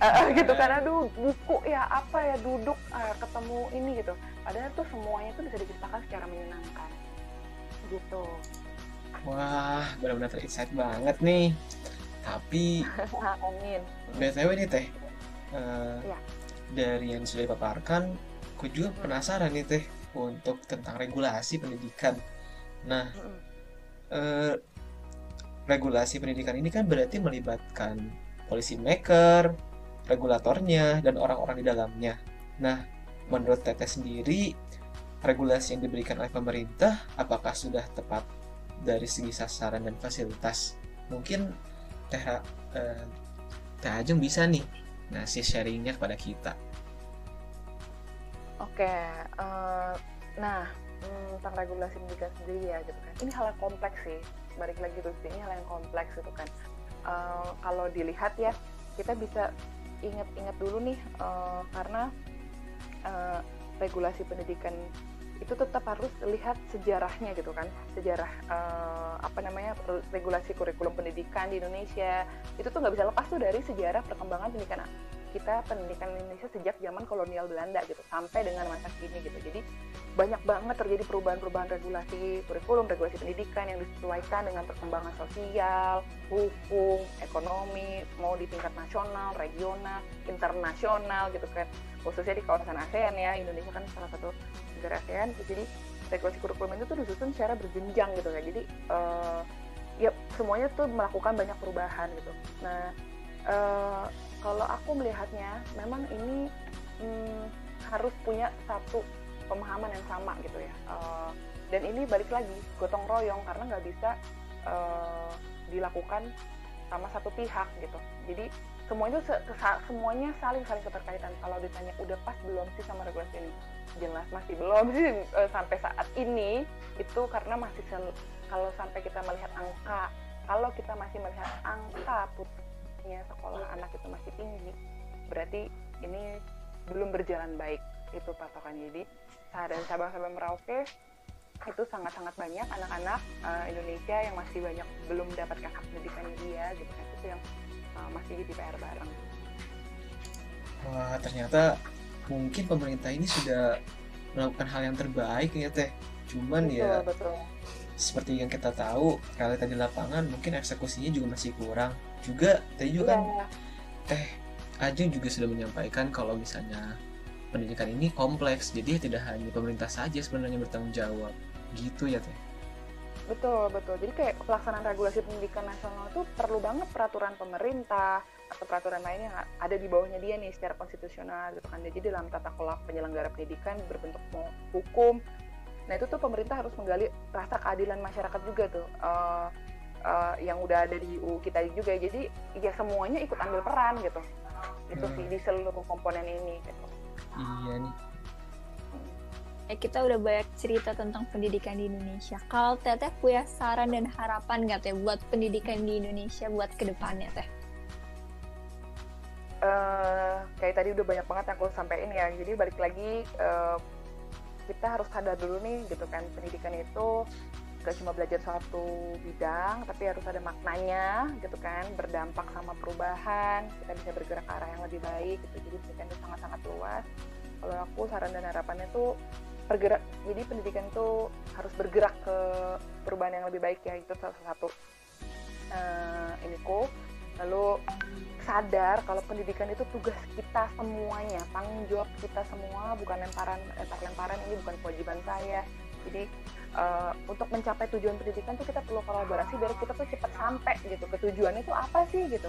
Eh, gitu kan. Aduh buku ya apa ya duduk eh, ketemu ini gitu. Padahal tuh semuanya tuh bisa diceritakan secara menyenangkan. Gitu. Wah benar-benar terinsight banget nih. Tapi amin. Btw nih teh. Eh, Iya. Dari yang sudah dipaparkan aku juga penasaran nih teh untuk tentang regulasi pendidikan nah eh, regulasi pendidikan ini kan berarti melibatkan policy maker, regulatornya, dan orang-orang di dalamnya. Nah, menurut Teteh sendiri, regulasi yang diberikan oleh pemerintah apakah sudah tepat dari segi sasaran dan fasilitas? Mungkin Teh, eh, Teh Ajeng bisa nih ngasih sharingnya kepada kita. Oke, eh, nah hmm, tentang regulasi pendidikan sendiri ya gitu kan. Ini hal yang kompleks sih. Balik lagi terus ini hal yang kompleks gitu kan. Eh, kalau dilihat ya, kita bisa ingat-ingat dulu nih eh, karena eh, regulasi pendidikan itu tetap harus lihat sejarahnya gitu kan. Sejarah uh, apa namanya regulasi kurikulum pendidikan di Indonesia. Itu tuh nggak bisa lepas tuh dari sejarah perkembangan pendidikan kita pendidikan Indonesia sejak zaman kolonial Belanda gitu sampai dengan masa kini gitu. Jadi banyak banget terjadi perubahan-perubahan regulasi kurikulum regulasi pendidikan yang disesuaikan dengan perkembangan sosial hukum ekonomi mau di tingkat nasional regional internasional gitu kan. Khususnya di kawasan ASEAN ya Indonesia kan salah satu negara ASEAN jadi regulasi kurikulum itu tuh disusun secara berjenjang gitu ya jadi uh, ya semuanya tuh melakukan banyak perubahan gitu. Nah uh, kalau aku melihatnya memang ini hmm, harus punya satu pemahaman yang sama gitu ya. Uh, dan ini balik lagi gotong royong karena nggak bisa uh, dilakukan sama satu pihak gitu. Jadi semuanya semuanya saling saling keterkaitan. Kalau ditanya udah pas belum sih sama regulasi ini jelas masih belum sih uh, sampai saat ini. Itu karena masih kalau sampai kita melihat angka kalau kita masih melihat angka putusnya sekolah anak itu masih tinggi berarti ini belum berjalan baik itu patokan. Jadi dan Sabang-Sabang Merauke itu sangat-sangat banyak anak-anak uh, Indonesia yang masih banyak belum mendapatkan hak pendidikan dia gitu kan. Itu yang uh, masih jadi PR bareng. Wah ternyata mungkin pemerintah ini sudah melakukan hal yang terbaik ya teh. Cuman betul, ya betul. seperti yang kita tahu realita di lapangan mungkin eksekusinya juga masih kurang. Juga tadi juga yeah. kan iya. teh Ajeng juga sudah menyampaikan kalau misalnya pendidikan ini kompleks jadi tidak hanya pemerintah saja sebenarnya bertanggung jawab gitu ya teh betul betul jadi kayak pelaksanaan regulasi pendidikan nasional itu perlu banget peraturan pemerintah atau peraturan lainnya yang ada di bawahnya dia nih secara konstitusional gitu kan jadi dalam tata kelola penyelenggara pendidikan berbentuk hukum nah itu tuh pemerintah harus menggali rasa keadilan masyarakat juga tuh uh, uh, yang udah ada di UU kita juga jadi ya semuanya ikut ambil peran gitu itu hmm. sih di seluruh komponen ini gitu iya nih eh, kita udah banyak cerita tentang pendidikan di Indonesia. Kalau Teteh punya saran dan harapan nggak Teh buat pendidikan di Indonesia buat ke depannya Teh? Uh, kayak tadi udah banyak banget yang aku sampaikan ya. Jadi balik lagi uh, kita harus sadar dulu nih gitu kan pendidikan itu gak cuma belajar suatu bidang tapi harus ada maknanya gitu kan berdampak sama perubahan kita bisa bergerak ke arah yang lebih baik gitu. Jadi pendidikan itu sangat-sangat luas. Kalau aku saran dan harapannya tuh bergerak jadi pendidikan itu harus bergerak ke perubahan yang lebih baik ya itu salah satu uh, ini kok lalu sadar kalau pendidikan itu tugas kita semuanya tanggung jawab kita semua bukan lemparan lempar-lemparan ini bukan kewajiban saya. Jadi uh, untuk mencapai tujuan pendidikan tuh kita perlu kolaborasi biar kita tuh cepat sampai gitu. Ke tujuannya itu apa sih gitu?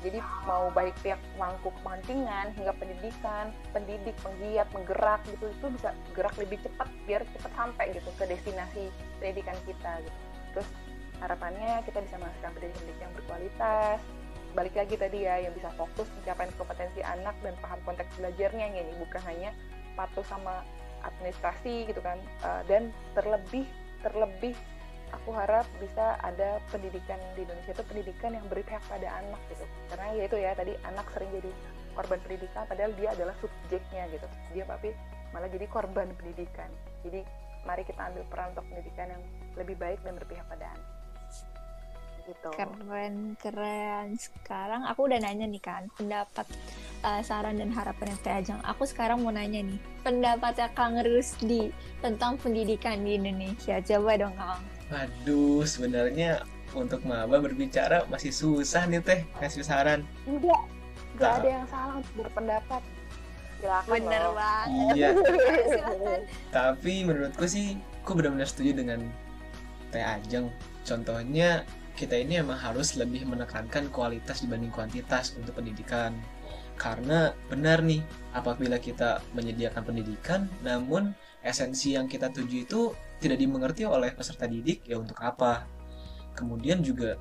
Jadi mau baik pihak mangkuk kepentingan hingga pendidikan pendidik penggiat menggerak gitu itu bisa gerak lebih cepat biar cepat sampai gitu ke destinasi pendidikan kita gitu. Terus harapannya kita bisa menghasilkan pendidikan yang berkualitas balik lagi tadi ya yang bisa fokus pencapaian kompetensi anak dan paham konteks belajarnya ini bukan hanya patuh sama administrasi gitu kan. Uh, dan terlebih terlebih aku harap bisa ada pendidikan di Indonesia itu pendidikan yang berpihak pada anak gitu. Karena ya itu ya tadi anak sering jadi korban pendidikan padahal dia adalah subjeknya gitu. Dia tapi malah jadi korban pendidikan. Jadi mari kita ambil peran untuk pendidikan yang lebih baik dan berpihak pada anak gitu. Keren, keren. Sekarang aku udah nanya nih kan, pendapat uh, saran dan harapan yang Ajang. Aku sekarang mau nanya nih, pendapatnya Kang Rusdi tentang pendidikan di Indonesia. Coba dong Kang. Aduh, sebenarnya untuk maba berbicara masih susah nih teh kasih saran. Enggak, enggak ada yang salah untuk berpendapat. Silakan Bener loh. banget. Iya. Tapi menurutku sih, aku benar-benar setuju dengan Teh Ajeng. Contohnya kita ini emang harus lebih menekankan kualitas dibanding kuantitas untuk pendidikan. Karena benar nih, apabila kita menyediakan pendidikan, namun esensi yang kita tuju itu tidak dimengerti oleh peserta didik, ya untuk apa? Kemudian juga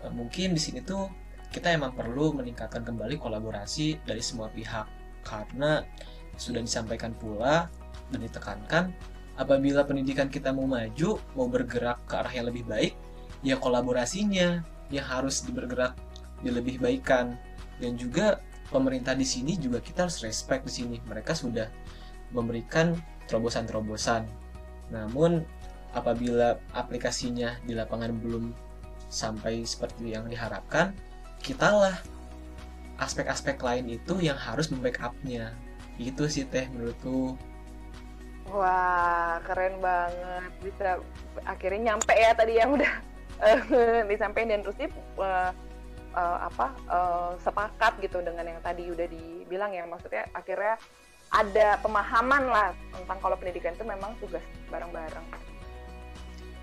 eh, mungkin di sini tuh kita emang perlu meningkatkan kembali kolaborasi dari semua pihak karena sudah disampaikan pula dan ditekankan apabila pendidikan kita mau maju, mau bergerak ke arah yang lebih baik, ya kolaborasinya yang harus bergerak di lebih baikan dan juga pemerintah di sini juga kita harus respect di sini mereka sudah memberikan terobosan-terobosan Namun apabila aplikasinya di lapangan belum sampai seperti yang diharapkan, kitalah aspek-aspek lain itu yang harus membackupnya. Itu sih teh menurutku. Wah, keren banget. Bisa akhirnya nyampe ya tadi yang udah disampaikan dan Rusdi uh, uh, apa uh, sepakat gitu dengan yang tadi udah dibilang ya maksudnya akhirnya ada pemahaman lah tentang kalau pendidikan itu memang tugas bareng-bareng.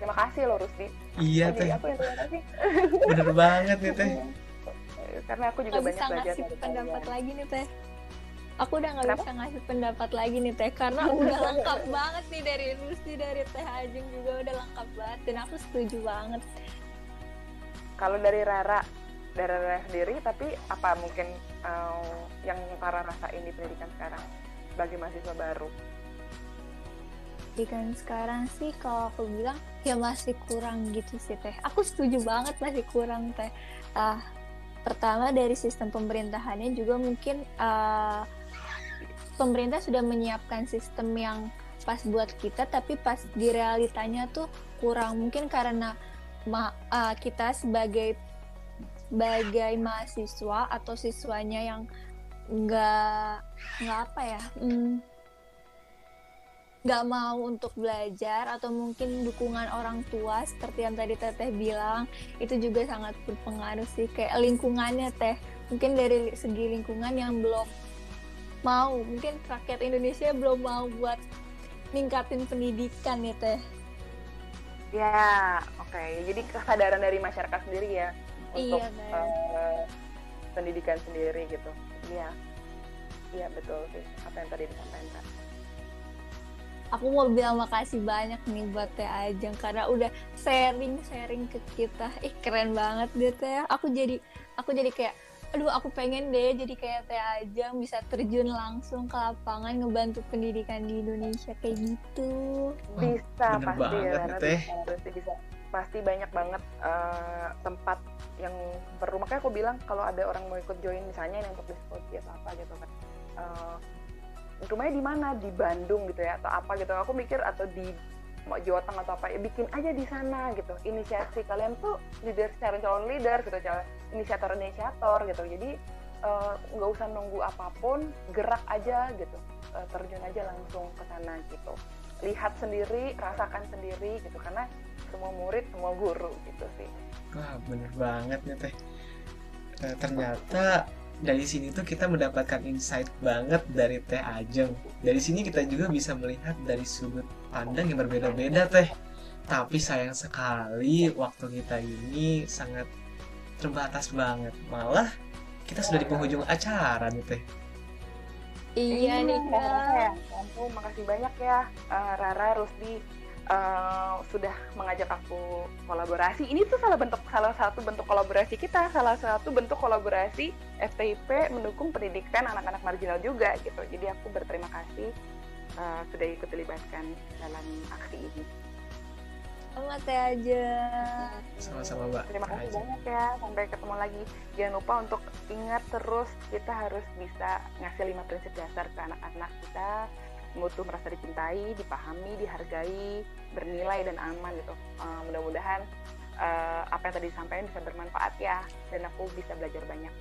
Terima kasih loh Rusdi. Iya teh, aku yang terima kasih. bener banget nih teh. Karena aku juga Nggak banyak bisa belajar ngasih dari pendapat kalian. lagi nih teh aku udah nggak bisa ngasih pendapat lagi nih teh karena udah lengkap banget nih dari Rusti dari teh Ajeng juga udah lengkap banget dan aku setuju banget. Kalau dari Rara, dari Rara sendiri, tapi apa mungkin uh, yang Rara rasain di pendidikan sekarang bagi mahasiswa baru? pendidikan sekarang sih kalau aku bilang ya masih kurang gitu sih teh. Aku setuju banget masih kurang teh. Ah pertama dari sistem pemerintahannya juga mungkin ah, pemerintah sudah menyiapkan sistem yang pas buat kita tapi pas di realitanya tuh kurang. Mungkin karena ma- ah, kita sebagai sebagai mahasiswa atau siswanya yang nggak nggak apa ya hmm, nggak mau untuk belajar atau mungkin dukungan orang tua seperti yang tadi teteh bilang itu juga sangat berpengaruh sih. Kayak lingkungannya teh mungkin dari segi lingkungan yang belum mau. Mungkin rakyat Indonesia belum mau buat ningkatin pendidikan ya teh. Ya, oke. Jadi kesadaran dari masyarakat sendiri ya untuk Iya, Teh. eh, pendidikan sendiri gitu. Iya, iya betul sih. Apa yang tadi disampaikan. Aku mau bilang makasih banyak nih buat Teh Ajeng karena udah sharing sharing ke kita. Ih keren banget deh Teh. Aku jadi aku jadi kayak aduh aku pengen deh jadi kayak Teh Ajeng bisa terjun langsung ke lapangan ngebantu pendidikan di Indonesia kayak gitu Wah, Bisa bener pasti banget Rara nih, Teh. bisa, pasti bisa. Pasti banyak banget eh, tempat yang perlu makanya aku bilang kalau ada orang mau ikut join misalnya yang untuk diskusi atau apa gitu kan. Eh, rumahnya di mana di Bandung gitu ya atau apa gitu aku mikir atau di mau Jawa Tengah atau apa ya bikin aja di sana gitu. Inisiasi kalian tuh leader calon calon leader gitu calon inisiator inisiator gitu. Jadi eh, nggak usah nunggu apa pun gerak aja gitu. Eh, terjun aja langsung ke sana gitu. Lihat sendiri rasakan sendiri gitu karena semua murid semua guru gitu sih. Wah bener banget nih teh. Eh, ternyata dari sini tuh kita mendapatkan insight banget dari Teh Ajeng. Dari sini kita juga bisa melihat dari sudut pandang yang berbeda-beda Teh. Tapi sayang sekali waktu kita ini sangat terbatas banget. Malah kita sudah di penghujung acara nih Teh. iya nih nggak kerasa kak ya ampun, makasih banyak ya eh, Rara Rusdi eh, sudah mengajak aku kolaborasi ini tuh salah bentuk salah satu bentuk kolaborasi kita salah satu bentuk kolaborasi FTIP mendukung pendidikan anak-anak marginal juga gitu jadi aku berterima kasih eh, sudah ikut dilibatkan dalam aksi ini sama Teh Ajeng Sama-sama Mbak. Terima kasih Ajeng. banyak ya. Sampai ketemu lagi. Jangan lupa untuk ingat terus kita harus bisa ngasih lima prinsip dasar ke anak-anak kita. Mutu merasa dicintai, dipahami, dihargai, bernilai dan aman gitu. Eh, mudah-mudahan eh, apa yang tadi disampaikan bisa bermanfaat ya. Dan aku bisa belajar banyak.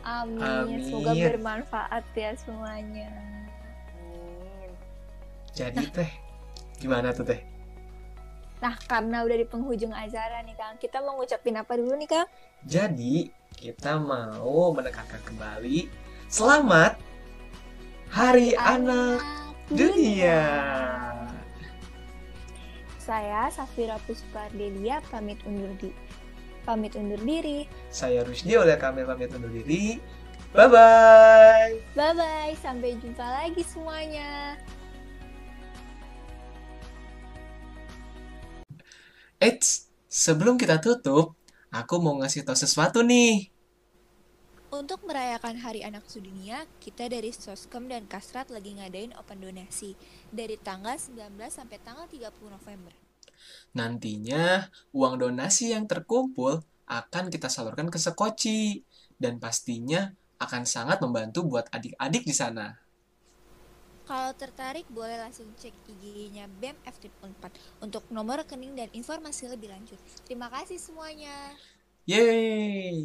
amin. Amin. semoga bermanfaat ya semuanya. Jadi Teh, gimana tuh Teh? nah karena udah di penghujung acara nih Kang kita mau ngucapin apa dulu nih Kang Jadi kita mau menekankan kembali selamat Hari Anak Dunia. Saya Safira Puspardelia pamit undur di pamit undur diri. Saya Rusdi oleh kami pamit undur diri. Bye bye. Bye bye, sampai jumpa lagi semuanya. Eits, sebelum kita tutup, aku mau ngasih tau sesuatu nih. Untuk merayakan Hari Anak Sedunia, kita dari Soskem dan Kasrat lagi ngadain open donasi dari tanggal 19 sampai tanggal 30 November. Nantinya, uang donasi yang terkumpul akan kita salurkan ke Sekoci dan pastinya akan sangat membantu buat adik-adik di sana. Kalau tertarik boleh langsung cek IG-nya BEM F4 untuk nomor rekening dan informasi lebih lanjut. Terima kasih semuanya. Yeay!